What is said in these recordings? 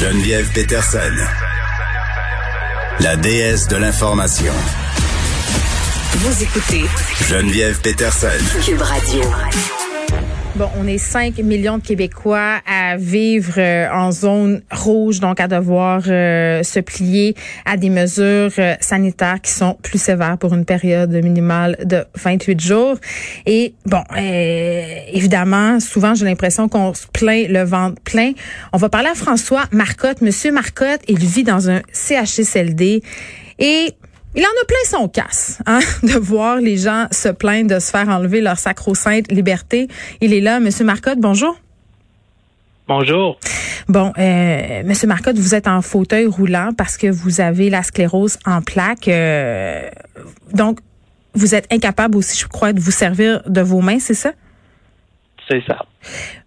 Geneviève Peterson, la déesse de l'information. Vous écoutez Geneviève Peterson. Cube Radio. Bon, on est 5 millions de Québécois à vivre euh, en zone rouge, donc à devoir euh, se plier à des mesures euh, sanitaires qui sont plus sévères pour une période minimale de 28 jours. Et bon, évidemment, souvent j'ai l'impression qu'on se plaint le ventre plein. On va parler à François Marcotte. Monsieur Marcotte, il vit dans un CHSLD et il en a plein son casse, hein, de voir les gens se plaindre de se faire enlever leur sacro-sainte liberté. Il est là, Monsieur Marcotte, bonjour. Bonjour. Bon, euh, Monsieur Marcotte, vous êtes en fauteuil roulant parce que vous avez la sclérose en plaques. Euh, donc, vous êtes incapable aussi, je crois, de vous servir de vos mains, c'est ça? C'est ça.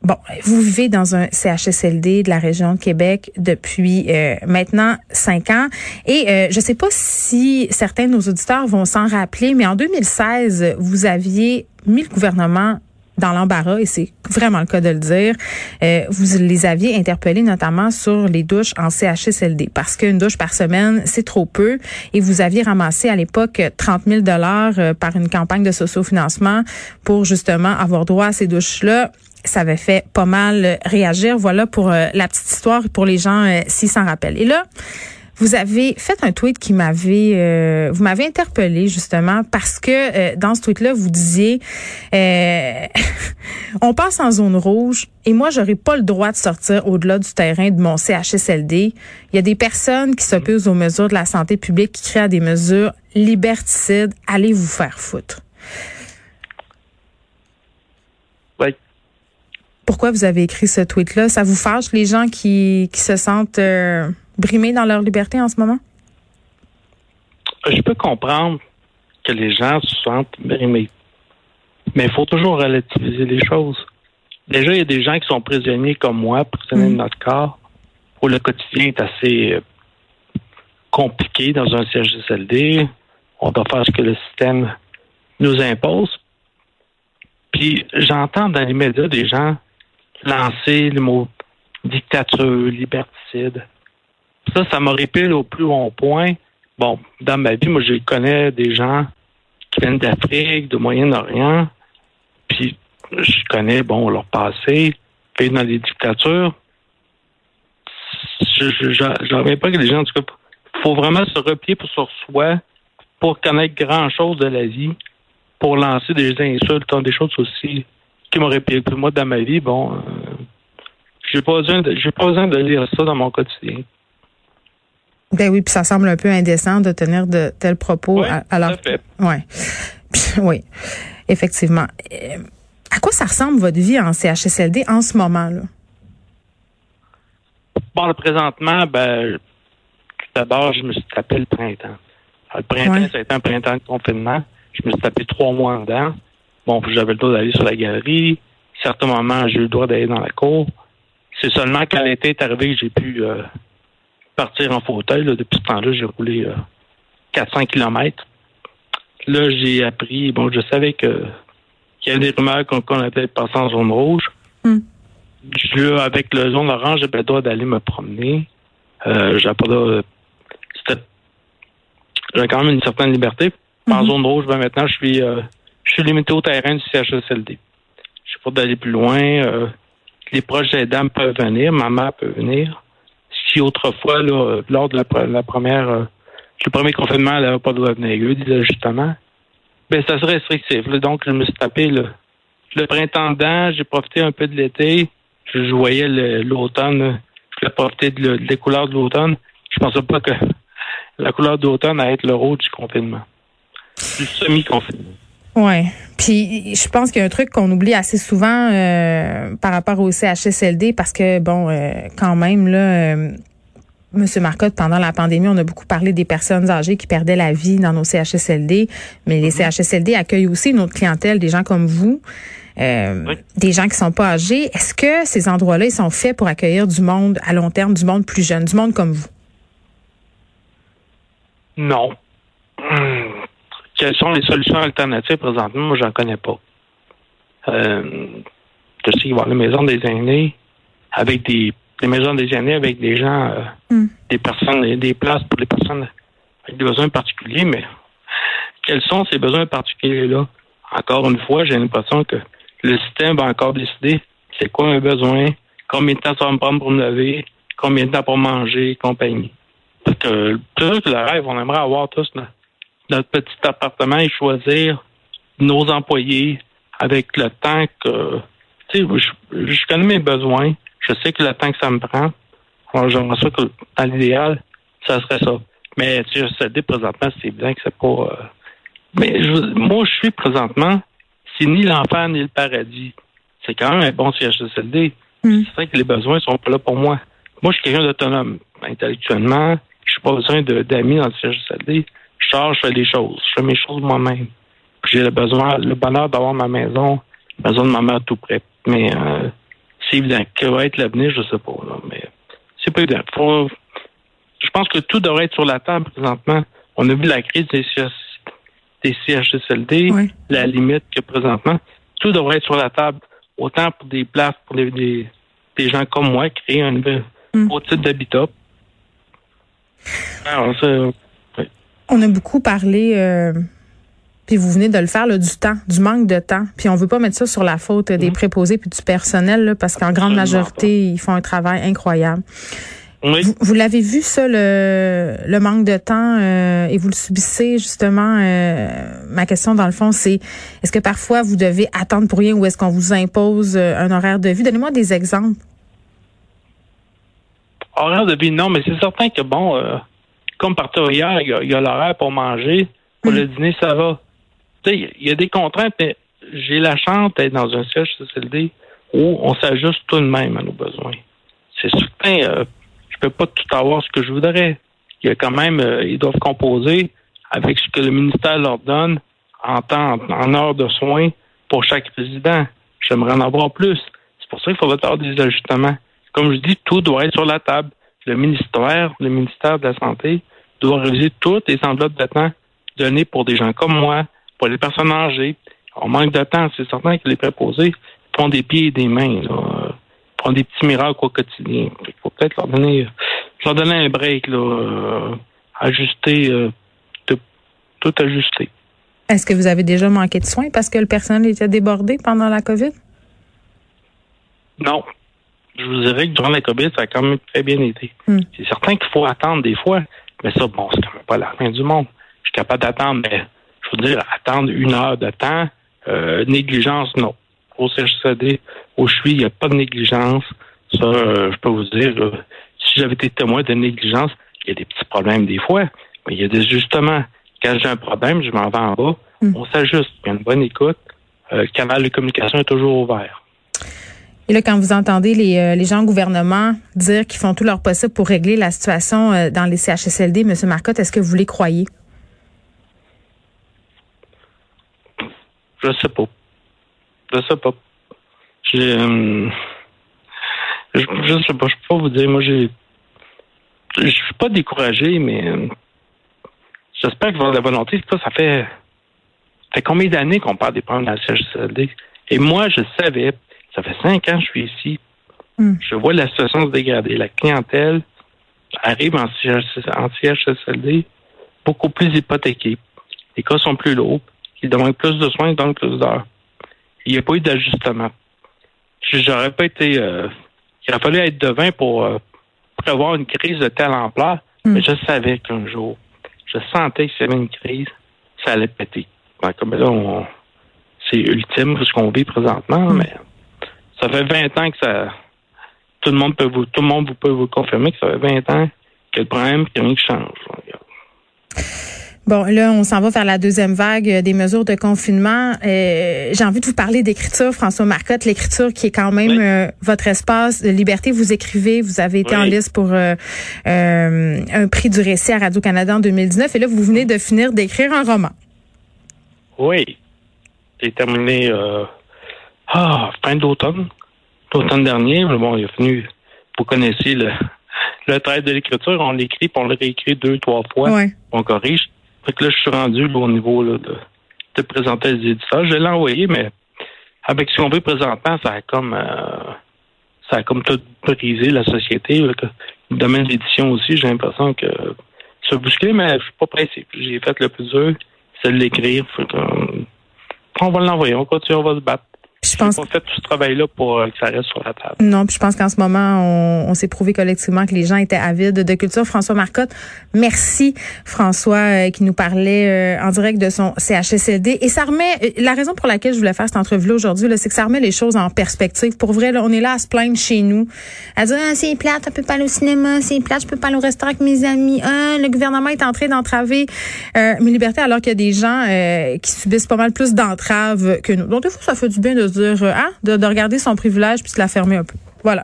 Bon, vous vivez dans un CHSLD de la région de Québec depuis euh, maintenant cinq ans. Et euh, je ne sais pas si certains de nos auditeurs vont s'en rappeler, mais en 2016, vous aviez mis le gouvernement dans l'embarras, et c'est vraiment le cas de le dire. Euh, vous les aviez interpellés notamment sur les douches en CHSLD parce qu'une douche par semaine, c'est trop peu. Et vous aviez ramassé à l'époque 30 000 dollars par une campagne de sociofinancement pour justement avoir droit à ces douches-là ça avait fait pas mal réagir. Voilà pour euh, la petite histoire pour les gens euh, s'ils s'en rappellent. Et là, vous avez fait un tweet qui m'avait, euh, vous m'avez interpellé justement parce que dans ce tweet-là, vous disiez, on passe en zone rouge et moi, j'aurais pas le droit de sortir au-delà du terrain de mon CHSLD. Il y a des personnes qui s'opposent aux mesures de la santé publique, qui créent des mesures liberticides. Allez vous faire foutre. Pourquoi vous avez écrit ce tweet-là? Ça vous fâche les gens qui, qui se sentent euh, brimés dans leur liberté en ce moment? Je peux comprendre que les gens se sentent brimés. Mais il faut toujours relativiser les choses. Déjà, il y a des gens qui sont prisonniers comme moi, prisonniers de mm. notre corps, où le quotidien est assez euh, compliqué dans un CHSLD. On doit faire ce que le système nous impose. Puis j'entends dans les médias des gens lancer le mot dictature, liberticide. Ça, ça me répile au plus haut point. Bon, dans ma vie, moi, je connais des gens qui viennent d'Afrique, de Moyen-Orient, puis je connais, bon, leur passé, fait dans les dictatures. Je reviens pas que les gens, en tout cas, faut vraiment se replier sur soi pour connaître grand-chose de la vie, pour lancer des insultes, des choses aussi qui m'aurait payé. Moi, dans ma vie, bon, euh, j'ai pas besoin de, j'ai pas besoin de lire ça dans mon quotidien. Ben oui, puis ça semble un peu indécent de tenir de tels propos. Oui, alors, ouais, oui, effectivement. Euh, à quoi ça ressemble votre vie en CHSLD en ce moment là? Bon, le présentement, ben, tout d'abord, je me suis tapé le printemps. le printemps, ça a été un printemps de confinement. Je me suis tapé trois mois dedans. Bon, j'avais le droit d'aller sur la galerie. À certains moments, j'ai eu le droit d'aller dans la cour. C'est seulement quand l'été est arrivé que j'ai pu euh, partir en fauteuil. Depuis ce temps-là, j'ai roulé 400 euh, kilomètres. Là, j'ai appris, bon, je savais que qu'il y avait des rumeurs qu'on allait passer en zone rouge. Hmm. Je, avec le zone orange, j'avais le droit d'aller me promener. Euh, j'avais quand même une certaine liberté. En hmm. zone rouge, ben maintenant, je suis je suis limité au terrain du CHSLD. Je suis pas d'aller plus loin. Euh, les proches aidants peuvent venir, ma mère peut venir. Si autrefois, lors de la, première, euh, le premier confinement, elle n'avait pas de droit de venir, justement, ben ça serait restrictif. donc, je me suis tapé le, printemps dedans, j'ai profité un peu de l'été, je, voyais l'automne, je voulais profiter de, des couleurs de l'automne. Je pensais pas que la couleur d'automne allait être le rouge du confinement. Du semi-confinement. Ouais. Puis je pense qu'il y a un truc qu'on oublie assez souvent euh, par rapport au CHSLD parce que bon, euh, quand même là. Euh, Monsieur Marcotte, pendant la pandémie, on a beaucoup parlé des personnes âgées qui perdaient la vie dans nos CHSLD, mais les mm-hmm. CHSLD accueillent aussi notre clientèle, des gens comme vous, euh, des gens qui sont pas âgés. Est-ce que ces endroits-là, ils sont faits pour accueillir du monde à long terme, du monde plus jeune, du monde comme vous? Non. Quelles sont les solutions alternatives présentement? Moi, j'en connais pas. Euh, je sais qu'il va y avoir les maisons des aînés avec des des maisons des aînés avec des gens, euh, hmm. des personnes, des places pour les personnes avec des besoins particuliers, mais quels sont ces besoins particuliers-là? Encore une fois, j'ai l'impression que le système va encore décider c'est quoi un besoin, combien de temps ça va me prendre pour me lever, combien de temps pour manger, compagnie. Parce que que le rêve, on aimerait avoir tous notre, petit appartement et choisir nos employés avec le temps que tu sais, je, je connais mes besoins, je sais que le temps que ça me prend, alors j'aimerais ça que, dans l'idéal, ça serait ça. Mais tu sais, présentement, c'est bien que c'est pas. Euh, mais moi, je suis présentement, c'est ni l'enfer ni le paradis. C'est quand même un bon CHSLD. Mm. C'est vrai que les besoins sont pas là pour moi. Moi, je suis quelqu'un d'autonome. Intellectuellement, je n'ai pas besoin d'amis dans le CHSLD. Je fais des choses. Je fais mes choses moi-même. J'ai le besoin, le bonheur d'avoir ma maison, la maison de ma mère tout près. Mais euh, c'est évident. Que va être l'avenir, je ne sais pas. mais c'est pas évident. je pense que tout devrait être sur la table présentement. On a vu la crise des, CHSLD, la limite que présentement. Tout devrait être sur la table, autant pour des places pour des, gens comme moi, créer un nouveau mm. type d'habitat. On a beaucoup parlé euh, puis vous venez de le faire, là, du temps, du manque de temps. Puis on veut pas mettre ça sur la faute des mhm. préposés puis du personnel, là, parce qu'en grande majorité, ils font un travail incroyable. Oui. Vous, l'avez vu, ça, le, le manque de temps, euh, et vous le subissez, justement. Euh, ma question, dans le fond, c'est est-ce que parfois vous devez attendre pour rien ou est-ce qu'on vous impose un horaire de vie? Donnez-moi des exemples. Horaire de vie, non, mais c'est certain que, bon, comme partout hier, il y a, l'horaire pour manger. Pour le hmm. dîner, ça va il y a des contraintes, mais j'ai la chance d'être dans un CHSLD où on s'ajuste tout de même à nos besoins. C'est certain, euh, je peux pas tout avoir ce que je voudrais. Il y a quand même, euh, ils doivent composer avec ce que le ministère leur donne en temps, en heure de soins pour chaque résident. J'aimerais en avoir plus. C'est pour ça qu'il faudrait avoir des ajustements. Comme je dis, tout doit être sur la table. Le ministère, le ministère de la Santé doit réviser toutes les enveloppes de temps données pour des gens comme moi, pour les personnes âgées, on manque de temps. C'est certain que les préposés font des pieds et des mains, là, font des petits miracles au quotidien. Il faut peut-être leur donner, leur donner un break, là, euh, ajuster, euh, tout, ajuster. Est-ce que vous avez déjà manqué de soins parce que le personnel était débordé pendant la COVID? Non. Je vous dirais que durant la COVID, ça a quand même très bien été. Hmm. C'est certain qu'il faut attendre des fois, mais ça, bon, c'est quand même pas la fin du monde. Je suis capable d'attendre, mais dire, attendre une heure de temps, euh, négligence, non. Au CHCD, où je suis, il n'y a pas de négligence. Ça, euh, je peux vous dire, si j'avais été témoin de négligence, il y a des petits problèmes des fois, mais il y a des ajustements. Quand j'ai un problème, je m'en vais en bas, hmm. on s'ajuste. Il y a une bonne écoute. Euh, le canal de communication est toujours ouvert. Et là, quand vous entendez les, les gens au gouvernement dire qu'ils font tout leur possible pour régler la situation dans les CHSLD, M. Marcotte, est-ce que vous les croyez? Je sais pas. Je sais pas. J'ai. Euh, je, je, sais pas. Je peux pas vous dire. Moi, j'ai. Je suis pas découragé, mais. Euh, j'espère qu'il va y avoir de la volonté. Ça, ça fait. Ça fait combien d'années qu'on parle des problèmes de la CHSLD? Et moi, je savais. Ça fait cinq ans que je suis ici. Hmm. Je vois la situation se dégrader. La clientèle arrive en, en CHSLD beaucoup plus hypothéquée. Les cas sont plus lourds. Il demande plus de soins, donc plus d'heures. Il n'y a pas eu d'ajustement. J'aurais pas été. Euh, il aurait fallu être devin pour euh, prévoir une crise de telle ampleur, hmm. mais je savais qu'un jour, je sentais que s'il y avait une crise, ça allait péter. comme là, c'est ultime ce qu'on vit présentement, hmm. mais ça fait 20 ans que ça. Tout le monde peut vous, tout le monde peut vous confirmer que ça fait 20 ans que le problème, qu'il n'y a rien qui change. Bon, là, on s'en va vers la deuxième vague euh, des mesures de confinement. Euh, J'ai envie de vous parler d'écriture, François Marcotte, l'écriture qui est quand même Oui. euh, votre espace de liberté. Vous écrivez, vous avez été Oui. en liste pour euh, un prix du récit à Radio-Canada en 2019 et là, vous venez de finir d'écrire un roman. Oui. J'ai terminé ah, fin d'automne. L'automne dernier. Bon, il a venu. Vous connaissez le, le trait de l'écriture. On l'écrit, puis on le réécrit deux, trois fois. Ouais. On corrige. Fait que là, je suis rendu là, au niveau là, de, de présenter les éditeurs. Je l'ai envoyé, mais avec ce qu'on veut présentement, ça a comme euh, ça a comme tout brisé la société. là, que le domaine de l'édition aussi, j'ai l'impression que se bousculer, mais je suis pas pressé. J'ai fait le plus dur, c'est de l'écrire. Euh, on va l'envoyer, on continue, on va se battre. Puis je pense On fait tout ce travail-là pour euh, que ça reste sur la table. Non, puis je pense qu'en ce moment, on, on s'est prouvé collectivement que les gens étaient avides de culture. François Marcotte, merci François euh, qui nous parlait euh, en direct de son CHSLD. Et ça remet, euh, la raison pour laquelle je voulais faire cette entrevue-là aujourd'hui, c'est que ça remet les choses en perspective. Pour vrai, là, on est là à se plaindre chez nous, à dire ah, c'est plate, je peux pas aller au cinéma, c'est plate, je peux pas aller au restaurant avec mes amis. Ah, le gouvernement est en train d'entraver euh, mes libertés alors qu'il y a des gens euh, qui subissent pas mal plus d'entraves que nous. Donc des fois, ça fait du bien de se ah, de, de regarder son privilège puis de la fermer un peu. Voilà.